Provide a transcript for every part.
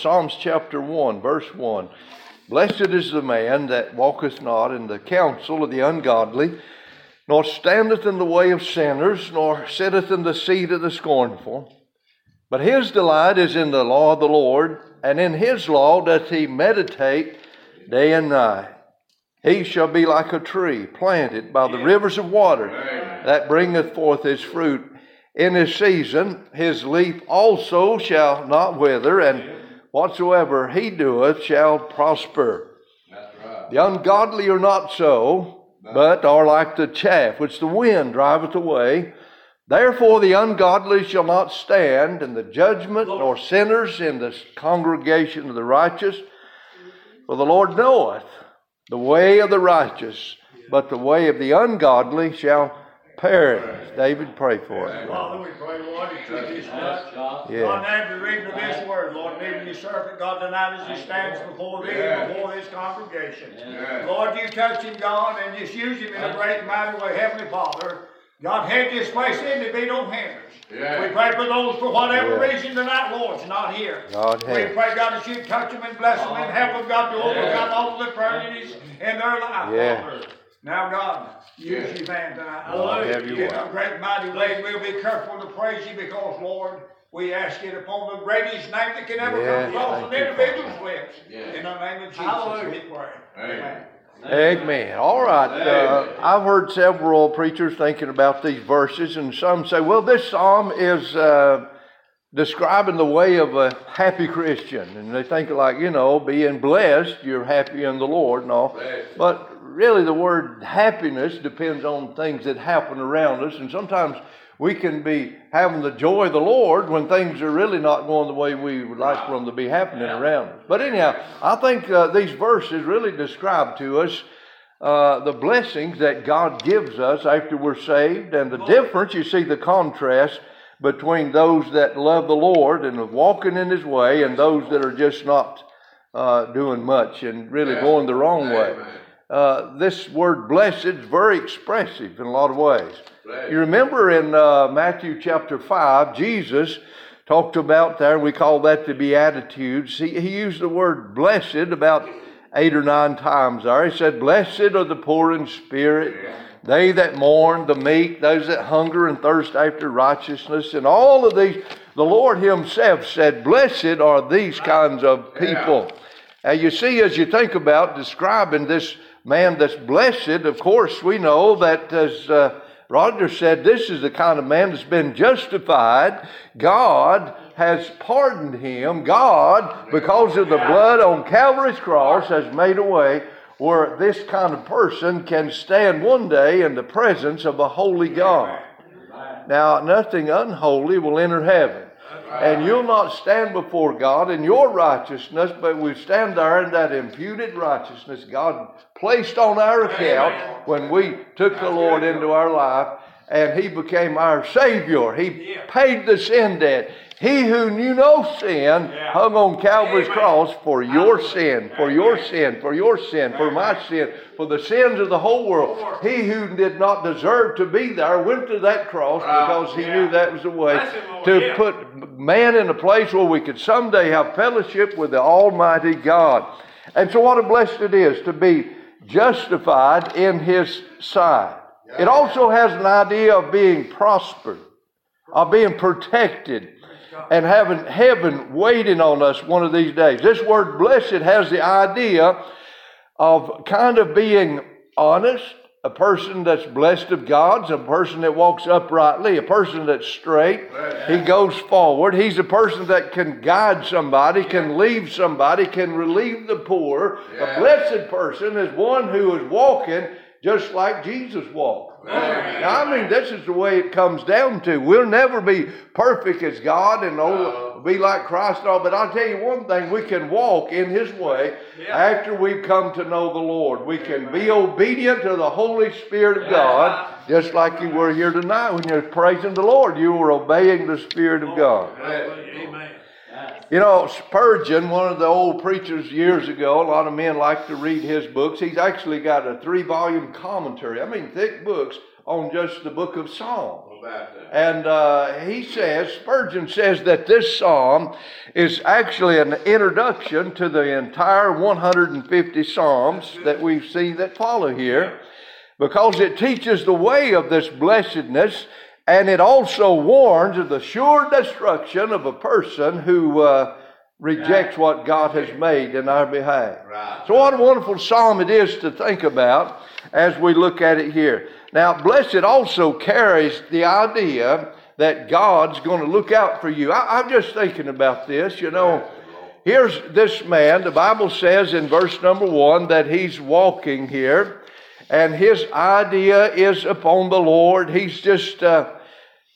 Psalms chapter 1, verse 1. Blessed is the man that walketh not in the counsel of the ungodly, nor standeth in the way of sinners, nor sitteth in the seat of the scornful. But his delight is in the law of the Lord, and in his law doth he meditate day and night. He shall be like a tree planted by the rivers of water that bringeth forth his fruit in his season. His leaf also shall not wither, and whatsoever he doeth shall prosper. Right. The ungodly are not so, but are like the chaff which the wind driveth away. Therefore the ungodly shall not stand in the judgment, nor sinners in the congregation of the righteous. For the Lord knoweth the way of the righteous, but the way of the ungodly shall perish. David, pray for us. Father, we pray, Lord, that you just bless. Yeah. God, now the reading of this word, Lord, even your servant, God, tonight as he stands before thee and before this congregation. Lord, you touch him, God, and just use him in a great and mighty way. Heavenly Father, God, head this place in to be no hindrance. Yeah. We pray for those for whatever Yeah. reason tonight, Lord's not here. God we pray, God, that you touch them and bless them and help them, God, to overcome all the tragedies in their life, Yeah. Father. Now, God, use Yeah. your man tonight. Lord, have your In way. a great mighty way, we'll be careful to praise you because, Lord, we ask it upon the greatest name that can ever Yeah, come across thank an individual's lips. Yeah. In the name of Jesus, Hallelujah. we pray. Amen. Amen. All right. Uh, I've heard several preachers thinking about these verses, and some say, well, this psalm is uh, describing the way of a happy Christian. And they think, like, you know, being blessed, you're happy in the Lord and all. But really, the word happiness depends on things that happen around us. And sometimes we can be having the joy of the Lord when things are really not going the way we would like for them to be happening around us. But anyhow, I think uh, these verses really describe to us uh, the blessings that God gives us after we're saved and the difference. You see the contrast between those that love the Lord and are walking in His way and those that are just not uh, doing much and really going the wrong way. Uh, this word blessed is very expressive in a lot of ways. Blessed. You remember in uh, Matthew chapter 5, Jesus talked about there, we call that the Beatitudes. He, he used the word blessed about eight or nine times there. He said, Blessed are the poor in spirit, they that mourn, the meek, those that hunger and thirst after righteousness, and all of these. The Lord Himself said, Blessed are these kinds of people. And you see, as you think about describing this man that's blessed, of course, we know that as uh, Roger said, this is the kind of man that's been justified. God has pardoned him. God, because of the blood on Calvary's cross, has made a way where this kind of person can stand one day in the presence of a holy God. Now, nothing unholy will enter heaven. And you'll not stand before God in your righteousness, but we stand there in that imputed righteousness God placed on our account when we took the Lord into our life and He became our Savior. He paid the sin debt. He who knew no sin hung on Calvary's cross for your sin, for your sin, for your sin, for my sin, for the sins of the whole world. He who did not deserve to be there went to that cross because he knew that was the way him, to Yeah. put man in a place where we could someday have fellowship with the Almighty God. And so, what a blessed it is to be justified in His sight. It also has an idea of being prospered, of being protected, and having heaven waiting on us one of these days. This word blessed has the idea of kind of being honest, a person that's blessed of God's, a person that walks uprightly, a person that's straight. He goes forward. He's a person that can guide somebody, can leave somebody, can relieve the poor. A blessed person is one who is walking just like Jesus walked. Now, I mean, this is the way it comes down to. We'll never be perfect as God and oh, be like Christ and all, but I'll tell you one thing, we can walk in His way after we've come to know the Lord. We can be obedient to the Holy Spirit of God, just like you were here tonight when you're praising the Lord. You were obeying the Spirit of oh, God. Amen. You know, Spurgeon, one of the old preachers years ago, a lot of men like to read his books. He's actually got a three volume commentary. I mean, thick books on just the book of Psalms. And uh, he says, Spurgeon says that this psalm is actually an introduction to the entire 150 psalms that we see that follow here because it teaches the way of this blessedness and it also warns of the sure destruction of a person who uh, rejects what God has made in our behalf. Right. So, what a wonderful psalm it is to think about as we look at it here. Now, blessed also carries the idea that God's going to look out for you. I, am just thinking about this. You know, here's this man. The Bible says in verse number one that he's walking here, and his idea is upon the Lord. He's just uh,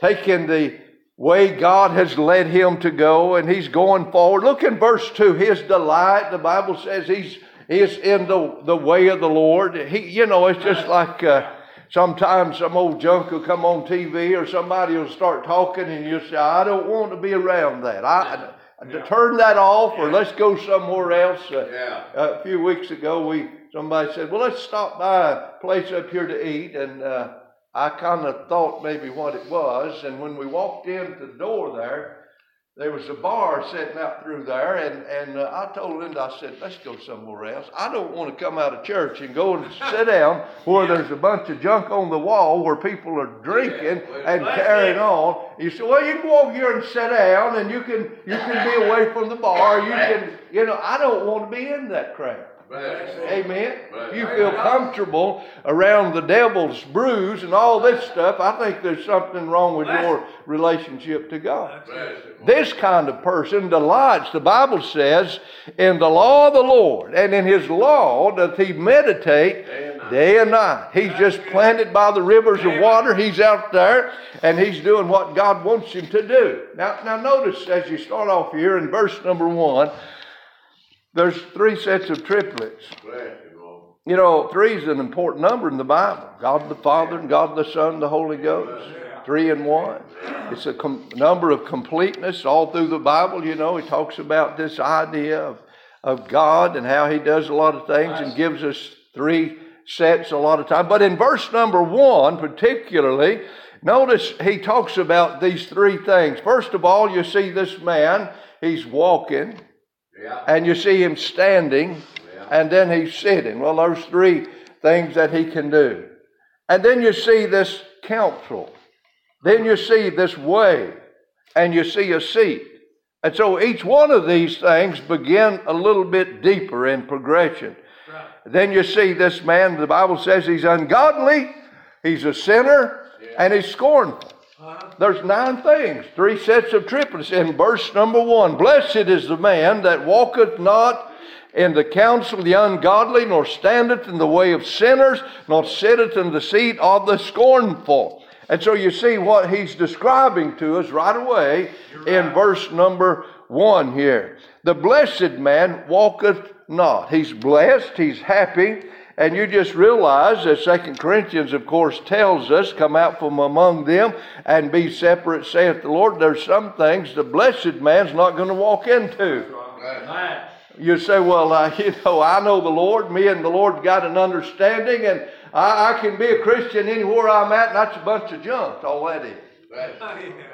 taking the way God has led him to go, and he's going forward. Look in verse 2. His delight, the Bible says he's, he's in the, the way of the Lord. He, you know, it's just like uh, sometimes some old junk will come on TV or somebody will start talking, and you say, I don't want to be around that. I, yeah. turn that off or let's go somewhere else. Uh, yeah. A few weeks ago, we somebody said, "Well, let's stop by a place up here to eat," and uh, I kind of thought maybe what it was. And when we walked in the door there, there was a bar sitting out through there, and, and uh, I told Linda, I said, let's go somewhere else. I don't want to come out of church and go and sit down where there's a bunch of junk on the wall where people are drinking and carrying on. You say, well, you can go over here and sit down, and you can you can be away from the bar. You can, you know, I don't want to be in that crowd. Amen. If you feel comfortable around the devil's brews and all this stuff, I think there's something wrong with your relationship to God. This kind of person delights, the Bible says, in the law of the Lord, and in his law doth he meditate day and night. He's just planted by the rivers of water. He's out there and he's doing what God wants him to do. Now, now notice as you start off here in verse number one, there's three sets of triplets. You know, three is an important number in the Bible God the Father, and God the Son, the Holy Ghost. Three and one. It's a com- number of completeness all through the Bible. You know, he talks about this idea of, of God and how he does a lot of things and gives us three sets a lot of time. But in verse number one, particularly, notice he talks about these three things. First of all, you see this man, he's walking. And you see him standing, yeah. and then he's sitting. Well, there's three things that he can do. And then you see this counsel. Then you see this way, and you see a seat. And so each one of these things begin a little bit deeper in progression. Right. Then you see this man, the Bible says he's ungodly, he's a sinner, yeah. and he's scornful. There's nine things, three sets of triplets in verse number one. Blessed is the man that walketh not in the counsel of the ungodly, nor standeth in the way of sinners, nor sitteth in the seat of the scornful. And so you see what he's describing to us right away right. in verse number one here. The blessed man walketh not. He's blessed, he's happy, and you just realize that Second Corinthians, of course, tells us, come out from among them and be separate, saith the Lord. There's some things the blessed man's not going to walk into. You say, well, uh, you know, I know the Lord. Me and the Lord got an understanding, and I, I can be a Christian anywhere I'm at, and that's a bunch of junk already.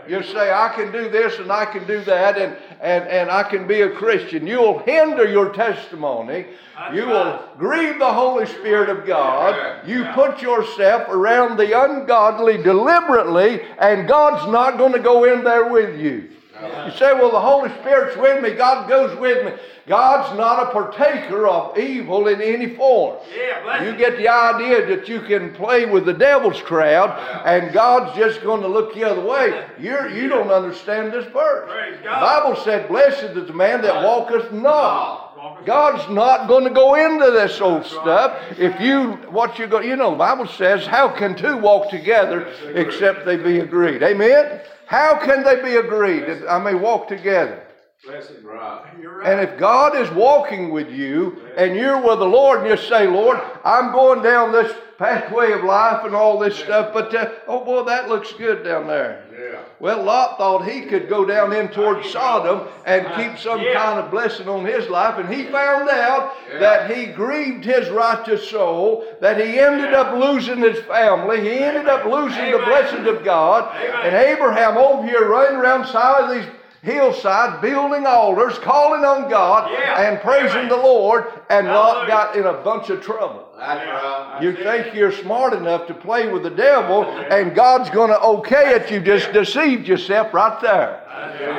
You say, I can do this and I can do that, and, and, and I can be a Christian. You'll hinder your testimony. You will grieve the Holy Spirit of God. You put yourself around the ungodly deliberately, and God's not going to go in there with you. You say, well, the Holy Spirit's with me. God goes with me. God's not a partaker of evil in any form. Yeah, you get the idea that you can play with the devil's crowd and God's just going to look the other way. You're, you don't understand this verse. The Bible said, Blessed is the man that walketh not. God's not going to go into this old stuff. If you, what you go, you know, the Bible says, how can two walk together except they be agreed? Amen? How can they be agreed? That I may walk together. And if God is walking with you and you're with the Lord and you say, Lord, I'm going down this pathway of life and all this stuff. But uh, oh boy, that looks good down there. Yeah. Well, Lot thought he could go down in towards Sodom and keep some Yeah. kind of blessing on his life, and he found out that he grieved his righteous soul, that he ended up losing his family, he ended up losing the Amen. blessings of God. Amen. And Abraham over here running around side of these hillsides, building altars, calling on God, Yeah. and praising Amen. the Lord, and Lot got in a bunch of trouble. That's Yeah. right. You think you're smart enough to play with the devil, and God's going to okay it. You just deceived yourself right there.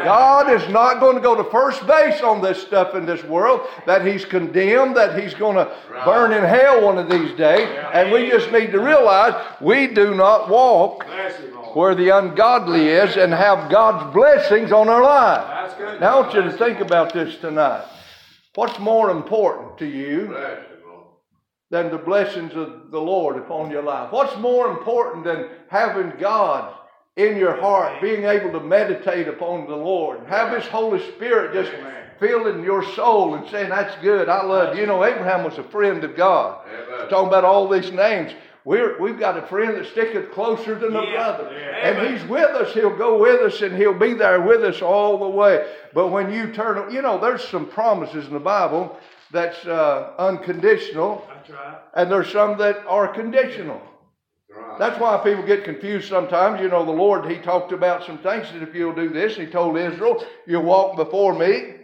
God is not going to go to first base on this stuff in this world, that He's condemned, that He's going to burn in hell one of these days. And we just need to realize we do not walk Bless him, Lord. where the ungodly is and have God's blessings on our lives. That's good. Now, I want you to think about this tonight. What's more important to you? Bless him, Lord. than the blessings of the Lord upon your life? What's more important than having God in your heart, being able to meditate upon the Lord, have His Holy Spirit just Amen. filling your soul and saying, That's good, I love you. You know, Abraham was a friend of God. Amen. Talking about all these names. We're, we've got a friend that sticketh closer than a Yeah, brother. yeah. And Amen. he's with us. He'll go with us and he'll be there with us all the way. But when you turn, you know, there's some promises in the Bible that's uh, unconditional That's right. and there's some that are conditional. Right. That's why people get confused sometimes. You know, the Lord, He talked about some things that if you'll do this, He told Israel, you'll walk before me.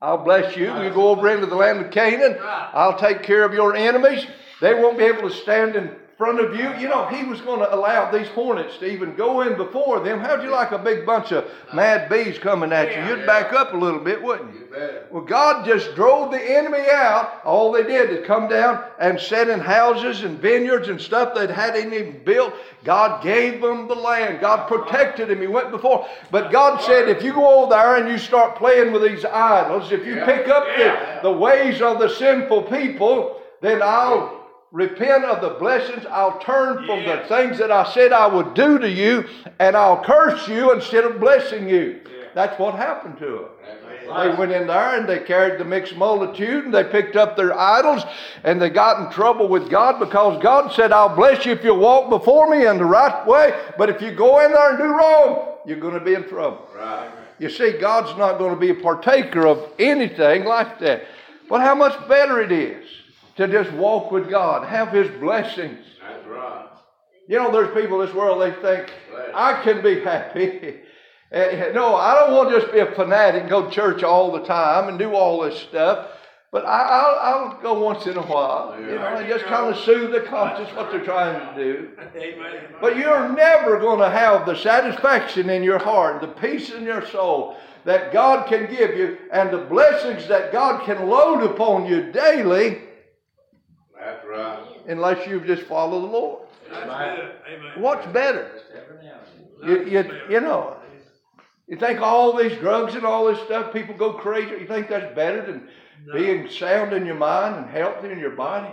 I'll bless you. You go over into the land of Canaan. I'll take care of your enemies. They won't be able to stand in front of you. You know, He was going to allow these hornets to even go in before them. How'd you like a big bunch of mad bees coming at you? You'd back up a little bit, wouldn't you? Well, God just drove the enemy out. All they did is come down and set in houses and vineyards and stuff they hadn't even built. God gave them the land. God protected him. He went before. But God said, if you go over there and you start playing with these idols, if you pick up the, the ways of the sinful people, then I'll repent of the blessings. I'll turn from the things that I said I would do to you, and I'll curse you instead of blessing you. That's what happened to them. They went in there and they carried the mixed multitude and they picked up their idols and they got in trouble with God because God said, I'll bless you if you walk before me in the right way, but if you go in there and do wrong, you're going to be in trouble. Right. You see, God's not going to be a partaker of anything like that. But how much better it is to just walk with God, have His blessings. That's right. You know, there's people in this world, they think, I can be happy. Eh, no, I don't want to just be a fanatic and go to church all the time and do all this stuff. But I, I'll, I'll go once in a while, you know, and just kind of soothe the conscience what they're trying to do. But you're never going to have the satisfaction in your heart, the peace in your soul that God can give you, and the blessings that God can load upon you daily right. unless you've just follow the Lord. Amen. What's better? You, you, you know, you think all these drugs and all this stuff, people go crazy. You think that's better than being sound in your mind and healthy in your body?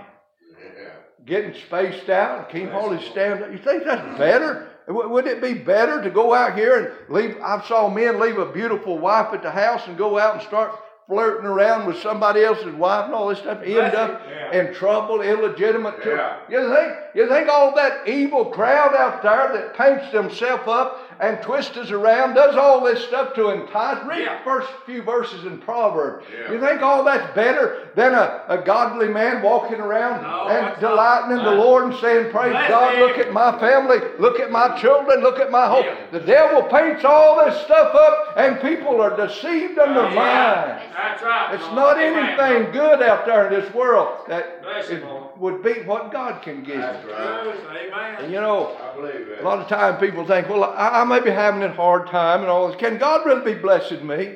Yeah. Getting spaced out and can't hardly stand up. You think that's better? W- Would it be better to go out here and leave? I saw men leave a beautiful wife at the house and go out and start flirting around with somebody else's wife and all this stuff, end up Yeah. in trouble, illegitimate. Yeah. You think you think all that evil crowd out there that paints themselves up and twists us around, does all this stuff to entice? Read Yeah. the first few verses in Proverbs. Yeah. You think all that's better than a, a godly man walking around No, and delighting in the Lord and saying, Praise Bless God, him. look at my family, look at my children, look at my home. Yeah. The devil paints all this stuff up and people are deceived in their mind. That's right. It's not Amen. anything good out there in this world that Bless him, it Lord. Would be what God can give That's you. right. Amen. And you know, I believe a lot of time people think, well, I, I may be having a hard time and all this. Can God really be blessing me?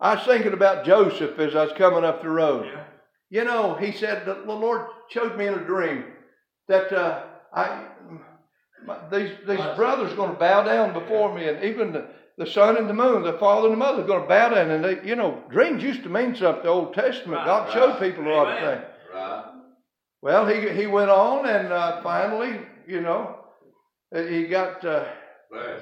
I was thinking about Joseph as I was coming up the road. Yeah. You know, he said, the the Lord showed me in a dream that uh, I, my, these, these brothers are going to bow down before me, and even the, the sun and the moon, the father and the mother are going to bow down. And they, you know, dreams used to mean something. The Old Testament, God showed people a lot of things. Well, he, he went on, and uh, finally, you know, he got, uh,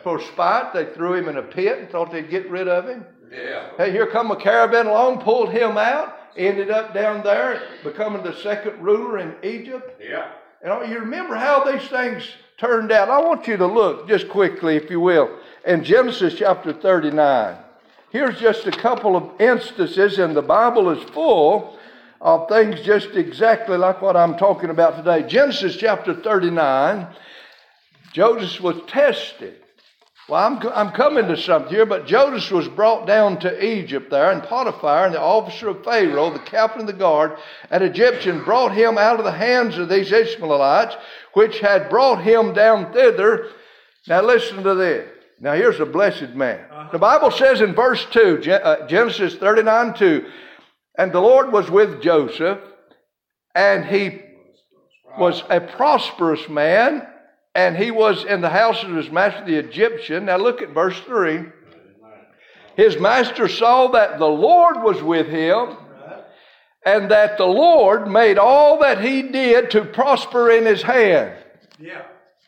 for spite, they threw him in a pit and thought they'd get rid of him. Yeah. Hey, here come a caravan along, pulled him out, ended up down there, becoming the second ruler in Egypt. Yeah. And you remember how these things turned out. I want you to look just quickly, if you will, in Genesis chapter 39. Here's just a couple of instances, and the Bible is full of things just exactly like what I'm talking about today. Genesis chapter 39, Joseph was tested. Well, I'm, I'm coming to something here, but Joseph was brought down to Egypt there, and Potiphar, and the officer of Pharaoh, the captain of the guard, an Egyptian, brought him out of the hands of these Ishmaelites, which had brought him down thither. Now, listen to this. Now, here's a blessed man. Uh-huh. The Bible says in verse 2, uh, Genesis 39 2, and the Lord was with Joseph, and he was a prosperous man and he was in the house of his master, the Egyptian. Now look at verse 3. His master saw that the Lord was with him, and that the Lord made all that he did to prosper in his hand. Yeah.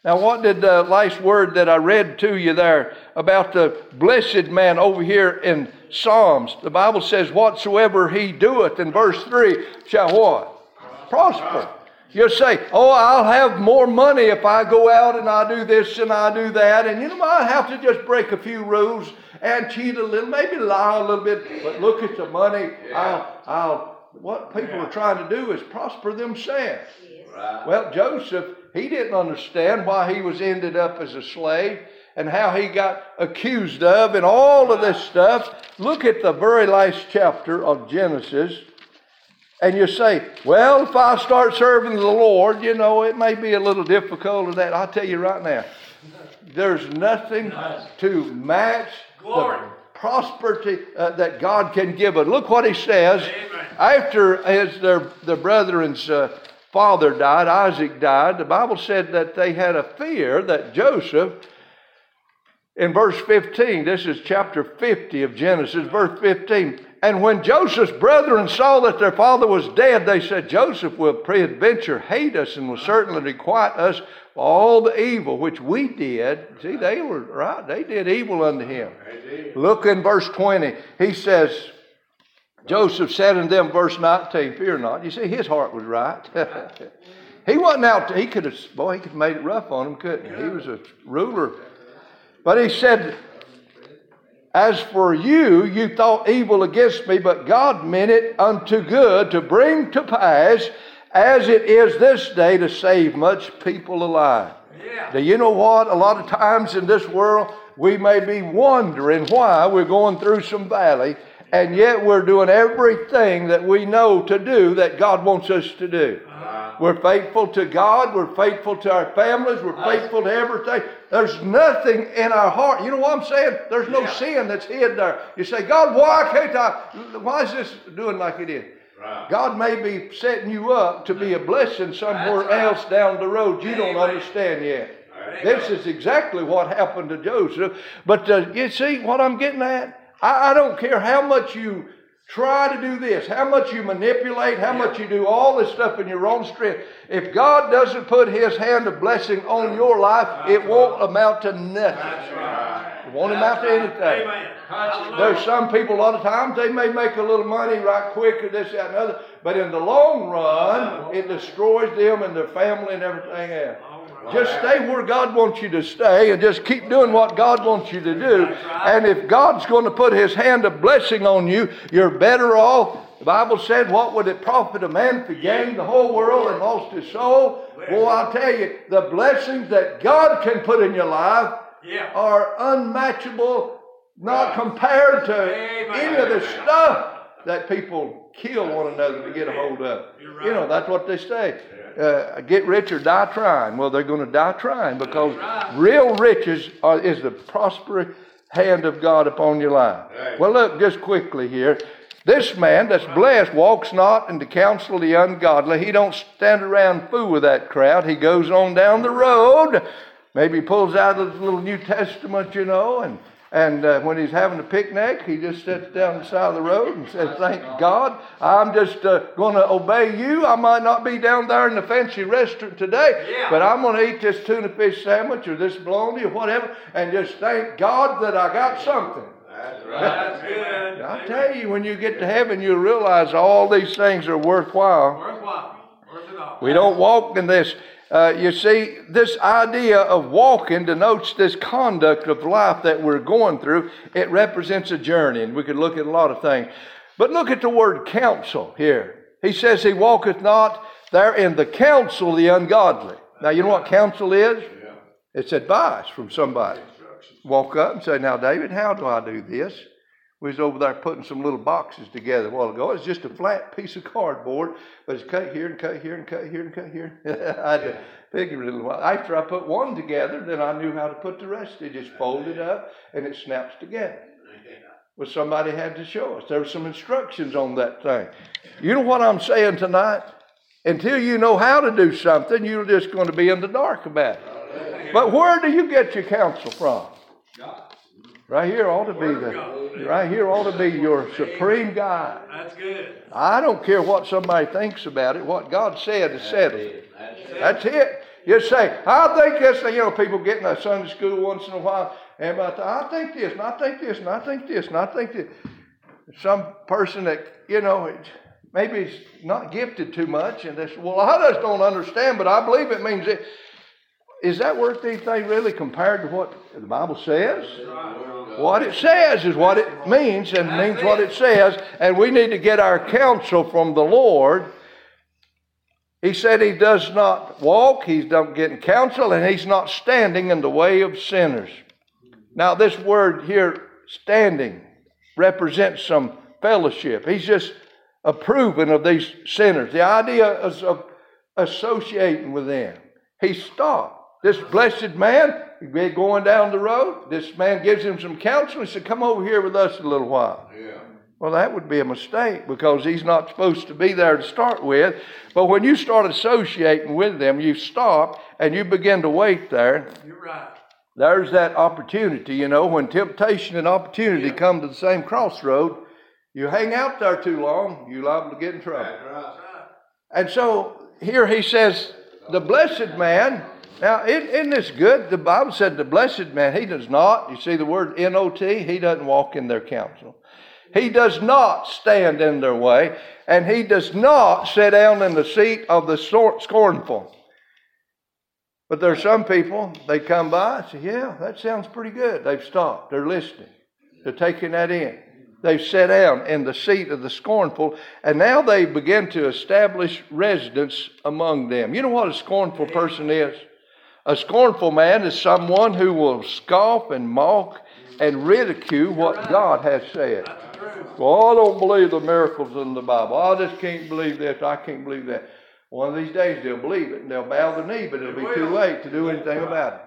Now, what did the last word that I read to you there about the blessed man over here in Psalms? The Bible says, Whatsoever he doeth, in verse 3, shall what? Prosper. You say, oh, I'll have more money if I go out and I do this and I do that. And you know, I have to just break a few rules and cheat a little, maybe lie a little bit, but look at the money. Yeah. I'll, I'll, what people yeah. are trying to do is prosper themselves. Yes. Right. Well, Joseph, he didn't understand why he was ended up as a slave and how he got accused of and all of this stuff. Look at the very last chapter of Genesis. And you say, well, if I start serving the Lord, you know, it may be a little difficult or that. I'll tell you right now, there's nothing to match Glory. the prosperity uh, that God can give us. Look what he says. Amen. After his, their, their brethren's uh, father died, Isaac died, the Bible said that they had a fear that Joseph, in verse 15, this is chapter 50 of Genesis, verse 15, and when Joseph's brethren saw that their father was dead, they said, Joseph will peradventure hate us and will certainly requite us for all the evil which we did. See, they were right. They did evil unto him. Look in verse 20. He says, Joseph said unto them, verse 19, Fear not. You see, his heart was right. he wasn't out, to, he could have, boy, he could have made it rough on him, couldn't he? He was a ruler. But he said, as for you, you thought evil against me, but God meant it unto good to bring to pass as it is this day to save much people alive. Yeah. Do you know what? A lot of times in this world, we may be wondering why we're going through some valley, and yet we're doing everything that we know to do that God wants us to do. We're faithful to God. We're faithful to our families. We're faithful to everything. There's nothing in our heart. You know what I'm saying? There's no yeah. sin that's hid there. You say, God, why can't I? Why is this doing like it is? Right. God may be setting you up to be a blessing somewhere right. else down the road you don't understand yet. This is exactly what happened to Joseph. But uh, you see what I'm getting at? I, I don't care how much you Try to do this. How much you manipulate, how much you do all this stuff in your own strength. If God doesn't put His hand of blessing on your life, it won't amount to nothing. It won't amount to anything. There's some people, a lot of times, they may make a little money right quick or this, that, and other, but in the long run, it destroys them and their family and everything else. Just stay where God wants you to stay and just keep doing what God wants you to do. And if God's going to put his hand of blessing on you, you're better off. The Bible said, What would it profit a man if he gained the whole world and lost his soul? Well, I'll tell you, the blessings that God can put in your life are unmatchable, not compared to any of the stuff that people kill one another to get a hold of. You know, that's what they say uh, get rich or die trying. Well, they're going to die trying because real riches are, is the prosperous hand of God upon your life. Well, look just quickly here. This man that's blessed walks not in the counsel of the ungodly. He don't stand around fool with that crowd. He goes on down the road. Maybe pulls out a little New Testament, you know, and and uh, when he's having a picnic, he just sits down the side of the road and says, Thank God, I'm just uh, going to obey you. I might not be down there in the fancy restaurant today, yeah. but I'm going to eat this tuna fish sandwich or this bologna or whatever and just thank God that I got something. That's right. That's good. I tell you, when you get to heaven, you'll realize all these things are worthwhile. Worthwhile. Worth it all. We don't walk in this Uh, you see, this idea of walking denotes this conduct of life that we're going through. It represents a journey, and we could look at a lot of things. But look at the word counsel here. He says he walketh not there in the counsel of the ungodly. Now, you know what counsel is? It's advice from somebody. Walk up and say, Now, David, how do I do this? We was over there putting some little boxes together a while ago. It's just a flat piece of cardboard, but it's cut here and cut here and cut here and cut here. I had to figure it a little while. After I put one together, then I knew how to put the rest. It just folded up and it snaps together. Well, somebody had to show us. There were some instructions on that thing. You know what I'm saying tonight? Until you know how to do something, you're just going to be in the dark about it. But where do you get your counsel from? Right here ought to be the right here ought to be your supreme guide. That's good. I don't care what somebody thinks about it. What God said is settled. That's it. You say, I think this. You know, people get in a Sunday school once in a while, and about I think this, and I think this, and I think this, and I think this. Some person that you know maybe is not gifted too much, and they say, well, I just don't understand, but I believe it means it. Is that worth anything really compared to what the Bible says? What it says is what it means and means what it says, and we need to get our counsel from the Lord. He said he does not walk, he's not getting counsel, and he's not standing in the way of sinners. Now, this word here, standing, represents some fellowship. He's just approving of these sinners. The idea is of associating with them. He stopped. This blessed man, be going down the road, this man gives him some counsel. He said, Come over here with us a little while. Yeah. Well, that would be a mistake because he's not supposed to be there to start with. But when you start associating with them, you stop and you begin to wait there. You're right. There's that opportunity, you know, when temptation and opportunity Yeah. come to the same crossroad, you hang out there too long, you're liable to get in trouble. Right. And so here he says, the blessed man. Now, isn't, this good? The Bible said the blessed man, he does not. You see the word N O T? He doesn't walk in their counsel. He does not stand in their way, and he does not sit down in the seat of the scornful. But there are some people, they come by and say, Yeah, that sounds pretty good. They've stopped, they're listening, they're taking that in. They've sat down in the seat of the scornful, and now they begin to establish residence among them. You know what a scornful person is? A scornful man is someone who will scoff and mock and ridicule what God has said. Well, I don't believe the miracles in the Bible. I just can't believe this. I can't believe that. One of these days they'll believe it and they'll bow the knee, but it'll be too late to do anything about it.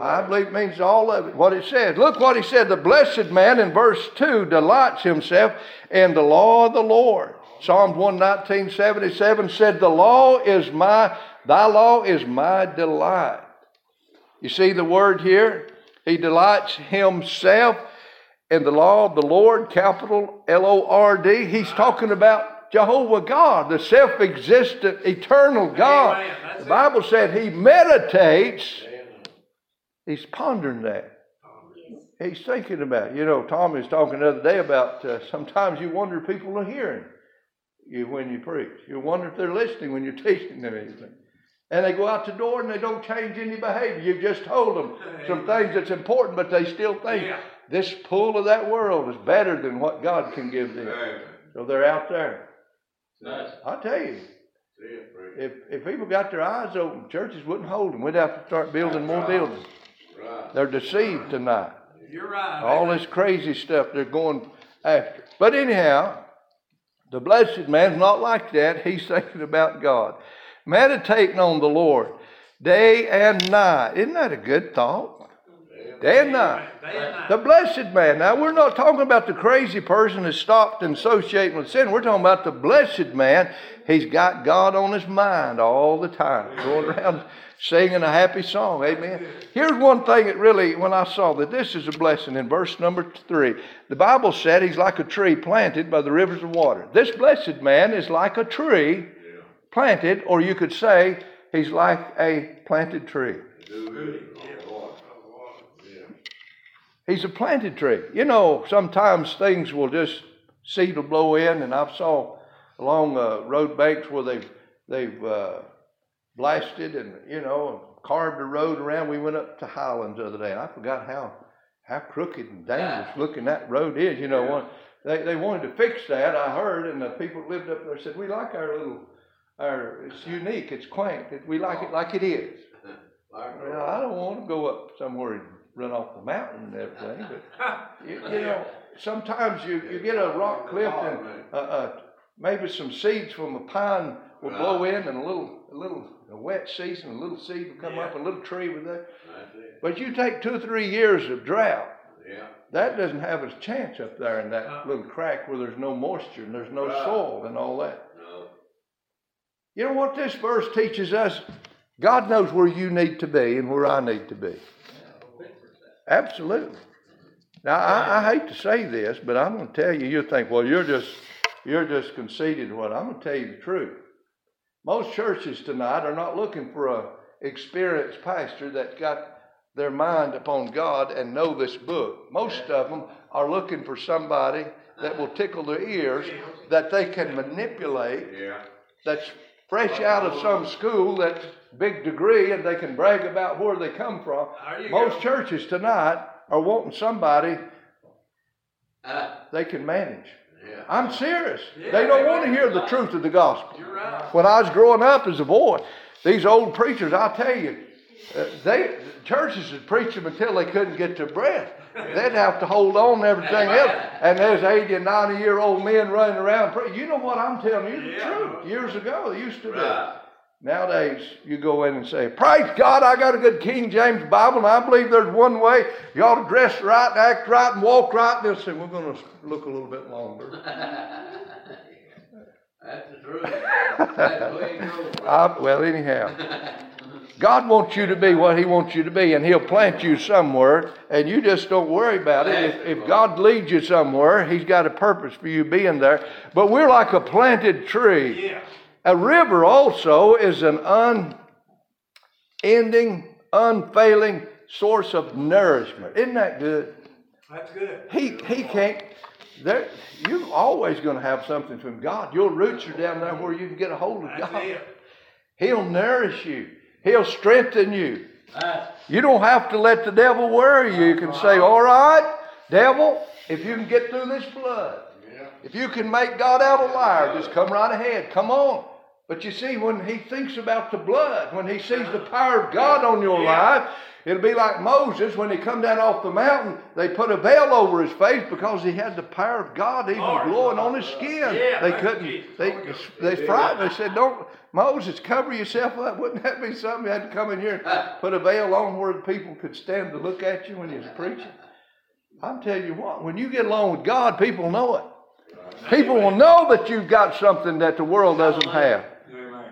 I believe it means all of it. What it says. Look what he said. The blessed man in verse 2 delights himself in the law of the Lord. Psalms 119, 77 said, The law is my, thy law is my delight. You see the word here? He delights himself in the law of the Lord, capital L O R D. He's talking about Jehovah God, the self existent, eternal God. Amen. The it. Bible said he meditates, he's pondering that. He's thinking about it. You know, Tom was talking the other day about uh, sometimes you wonder if people are hearing you when you preach. You wonder if they're listening when you're teaching them anything. And they go out the door and they don't change any behavior. You've just told them some things that's important, but they still think Yeah. this pull of that world is better than what God can give them. So they're out there. I tell you, See it, preacher. if, if people got their eyes open, churches wouldn't hold them. We'd have to start building more buildings. Right. They're deceived tonight. You're right. All this crazy stuff they're going after. But anyhow, the blessed man's not like that. He's thinking about God. Meditating on the Lord day and night. Isn't that a good thought? Day and night. Day and night. The blessed man. Now, we're not talking about the crazy person that stopped and associating with sin. We're talking about the blessed man. He's got God on his mind all the time, going around singing a happy song. Amen. Here's one thing that really, when I saw that this is a blessing in verse number three, the Bible said he's like a tree planted by the rivers of water. This blessed man is like a tree planted, or you could say he's like a planted tree. Do good. Oh, boy. Yeah. He's a planted tree. You know, sometimes things will just seed will blow in, and I've saw along uh, road banks where they've they've uh, blasted and, you know, carved the road around. We went up to Highlands the other day, and I forgot how, how crooked and dangerous looking that road is. You know, one, they, they wanted to fix that, I heard, and the people lived up there said, we like our little, our, it's unique, it's quaint, we like it like it is. Well, I don't want to go up somewhere and run off the mountain and everything, but you, you know, sometimes you, you get a rock cliff and uh, uh, maybe some seeds from a pine will blow in and a little, a little a wet season, a little seed will come up, a little tree with that. But you take two or three years of drought. Yeah. That doesn't have a chance up there in that little crack where there's no moisture and there's no Right. soil and all that. No. You know what this verse teaches us? God knows where you need to be and where I need to be. Absolutely. Now I, I hate to say this, but I'm going to tell you. You'll think, well, you're just you're just conceited. What I'm going to tell you the truth. Most churches tonight are not looking for a experienced pastor that got their mind upon God and know this book. Most of them are looking for somebody that will tickle their ears, that they can manipulate, Yeah. that's fresh out of some school, that's big degree, and they can brag about where they come from. Most go. churches tonight are wanting somebody Uh, they can manage. yeah. I'm serious. Yeah, They don't they want to hear the truth of the gospel. Right. When I was growing up as a boy, these old preachers, I'll tell you, uh, they churches would preach them until they couldn't get their breath. They'd have to hold on to everything else. And there's 80 and 90 year old men running around. Pre- you know what I'm telling you? The Yeah. truth. Years ago, they used to be. Right. Nowadays, you go in and say, Praise God, I got a good King James Bible, and I believe there's one way. You ought to dress right, and act right, and walk right. And they'll say, We're going to look a little bit longer. That's the truth. That's the way it goes. Well, anyhow, God wants you to be what He wants you to be, and He'll plant you somewhere, and you just don't worry about it. If, if God leads you somewhere, He's got a purpose for you being there. But we're like a planted tree. A river also is an unending, unfailing source of nourishment. Isn't that good? That's good. He, he can't. There, you're always going to have something from God. Your roots are down there where you can get a hold of God. He'll nourish you. He'll strengthen you. Right. You don't have to let the devil worry you. You can say, all right, devil, if you can get through this blood, Yeah. if you can make God out a liar, just come right ahead. Come on. But you see, when he thinks about the blood, when he sees the power of God on your Yeah. life, it'll be like Moses when he come down off the mountain. They put a veil over his face because he had the power of God even Lord. glowing on his skin. Yeah, they couldn't. Jesus. They they frightened. They said, "Don't Moses cover yourself up." Wouldn't that be something? You had to come in here and put a veil on where the people could stand to look at you when you was preaching. I'm telling you what, when you get along with God, people know it. People will know that you've got something that the world doesn't have.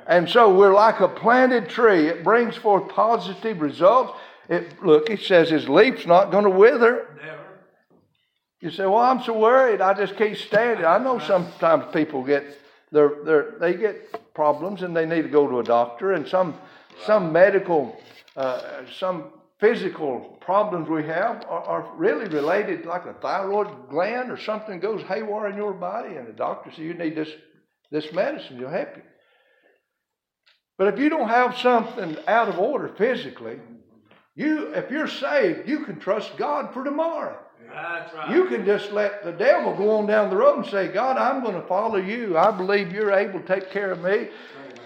And so we're like a planted tree. It brings forth positive results. It, look, it says his leaf's not going to wither. Never. You say, "Well, I'm so worried. I just can't stand it." I know sometimes people get they're, they're, they get problems and they need to go to a doctor, and some some medical, uh, some physical problems we have are, are really related, like a thyroid gland or something goes haywire in your body, and the doctor says you need this this medicine. It'll help you. But if you don't have something out of order physically, you if you're saved, you can trust God for tomorrow. That's right. You can just let the devil go on down the road and say, God, I'm going to follow you. I believe you're able to take care of me.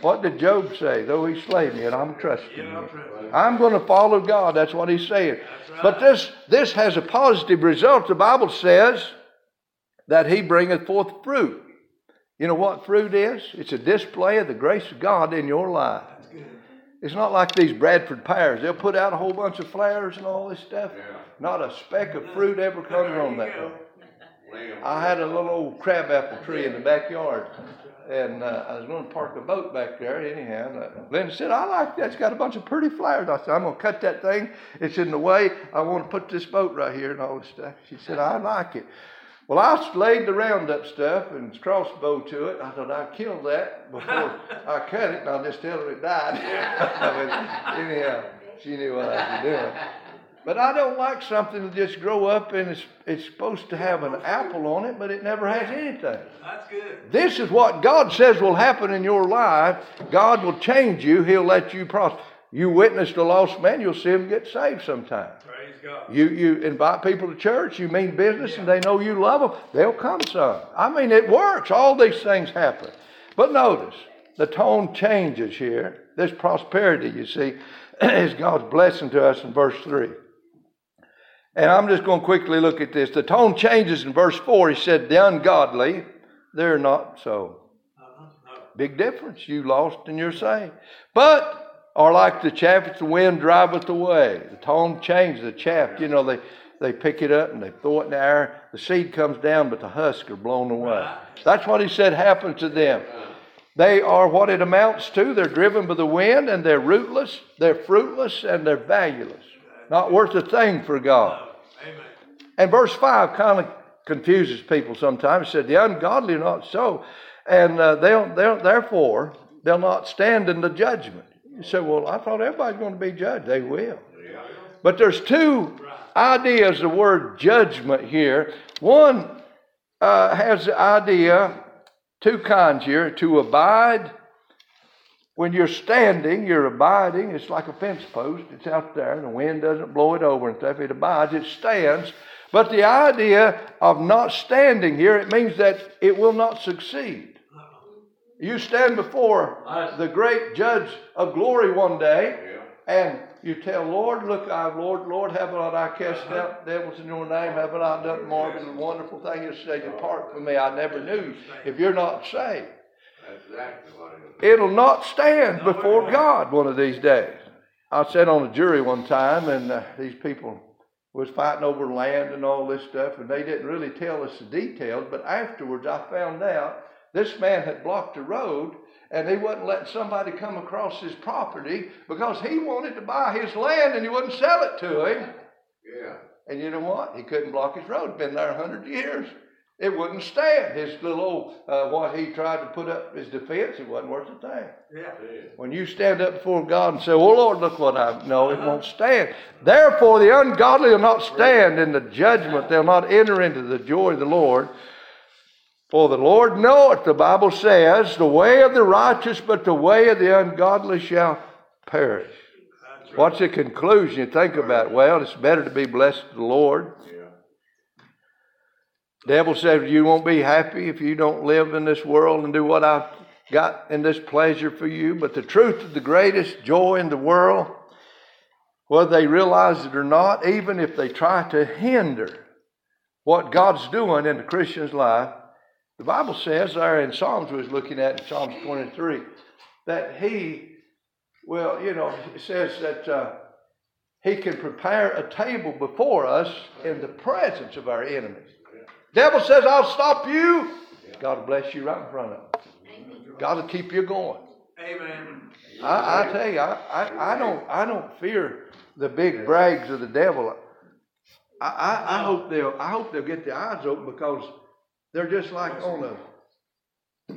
What did Job say? Though he slay me, and I'm trusting you. I'm. I'm going to follow God. That's what he's saying. Right. But this, this has a positive result. The Bible says that he bringeth forth fruit. You know what fruit is? It's a display of the grace of God in your life. It's not like these Bradford pears. They'll put out a whole bunch of flowers and all this stuff. Yeah. Not a speck of fruit ever comes on that go. one. I had a little old crabapple tree in the backyard, and uh, I was going to park a boat back there. Anyhow, and, uh, Linda said, "I like that. It's got a bunch of pretty flowers." I said, "I'm going to cut that thing. It's in the way. I want to put this boat right here and all this stuff." She said, "I like it." Well, I laid the roundup stuff and crossbow to it. I thought I'd kill that before I cut it, and I'll just tell her it died. but anyhow, she knew what I was doing. But I don't like something to just grow up and it's, it's supposed to have an apple on it, but it never has anything. That's good. This is what God says will happen in your life. God will change you. He'll let you prosper. You witness to a lost man, you'll see him get saved sometime. Praise God. You, you invite people to church, you mean business, and they know you love them, they'll come some. I mean, it works. All these things happen. But notice, the tone changes here. This prosperity, you see, is God's blessing to us in verse 3. And I'm just going to quickly look at this. The tone changes in verse 4. He said, The ungodly, they're not so. Uh-huh. Big difference. You lost and you're saved. But are like the chaff that the wind driveth away. The tone changes. The chaff, you know, they, they pick it up and they throw it in the air. The seed comes down, but the husk are blown away. That's what he said happened to them. They are what it amounts to. They're driven by the wind and they're rootless, they're fruitless, and they're valueless. Not worth a thing for God. Amen. And verse 5 kind of confuses people sometimes. It said, The ungodly are not so, and uh, they'll, they'll, therefore, they'll not stand in the judgment. You say, Well, I thought everybody's going to be judged. They will. But there's two ideas the word judgment here. One uh, has the idea, two kinds here, to abide. When you're standing, you're abiding. It's like a fence post. It's out there, and the wind doesn't blow it over and stuff. It abides, it stands. But the idea of not standing here, it means that it will not succeed. You stand before the great judge of glory one day, and you tell, Lord, look, I, Lord, Lord, have not I cast out devils in your name? Have not I done marvelous and wonderful things? You say, Depart from me, I never knew. If you're not saved, That's exactly what it is. it'll not stand before God one of these days. I sat on a jury one time, and uh, these people was fighting over land and all this stuff, and they didn't really tell us the details. But afterwards, I found out this man had blocked the road, and he wasn't letting somebody come across his property because he wanted to buy his land and he wouldn't sell it to him. Yeah. And you know what? He couldn't block his road. Been there a hundred years. It wouldn't stand. His little old, uh, what he tried to put up as defense, it wasn't worth a thing. Yeah. Yeah. When you stand up before God and say, Oh Lord, look what I've, no, it won't stand. Therefore, the ungodly will not stand in the judgment. They'll not enter into the joy of the Lord. For the Lord knoweth, the Bible says, the way of the righteous, but the way of the ungodly shall perish. What's the conclusion? You think about, well, it's better to be blessed of the Lord. Yeah. Devil says you won't be happy if you don't live in this world and do what I've got in this pleasure for you. But the truth of the greatest joy in the world, whether they realize it or not, even if they try to hinder what God's doing in the Christian's life, the Bible says there in Psalms we was looking at in Psalms 23 that he, well, you know, it says that uh, he can prepare a table before us in the presence of our enemies. Devil says, I'll stop you. God will bless you right in front of him. God will keep you going. Amen. I, I tell you, I, I, I don't I don't fear the big brags of the devil. I, I, I hope they'll I hope they'll get their eyes open because they're just like on a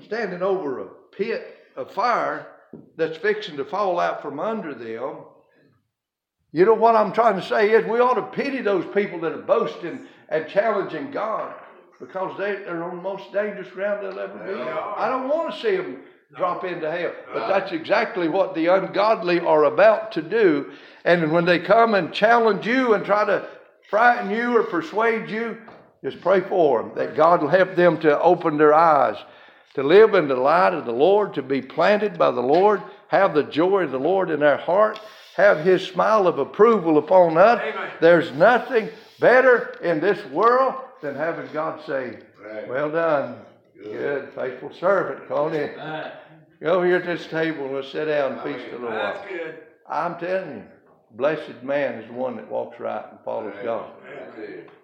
standing over a pit of fire that's fixing to fall out from under them. You know what I'm trying to say is we ought to pity those people that are boasting and challenging God because they, they're on the most dangerous ground they'll ever be. I don't want to see them drop into hell. But that's exactly what the ungodly are about to do. And when they come and challenge you and try to frighten you or persuade you, just pray for them that God will help them to open their eyes, to live in the light of the Lord, to be planted by the Lord, have the joy of the Lord in their heart, have His smile of approval upon us. Amen. There's nothing better in this world than having God say, Right. Well done, good, faithful servant. Come on in. Go over here at this table and let's sit down and feast a little while. That's good. I'm telling you, blessed man is the one that walks right and follows God.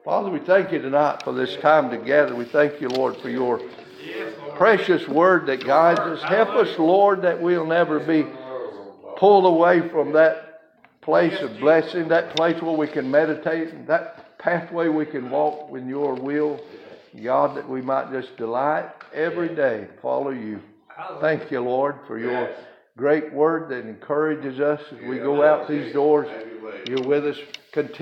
Father, we thank you tonight for this time together. We thank you, Lord, for your precious word that guides us. Help us, Lord, that we'll never be pulled away from that place of blessing, that place where we can meditate, that pathway we can walk in your will. God, that we might just delight every day, to follow you. Thank you, Lord, for your great word that encourages us as we go out these doors. You're with us. Continue.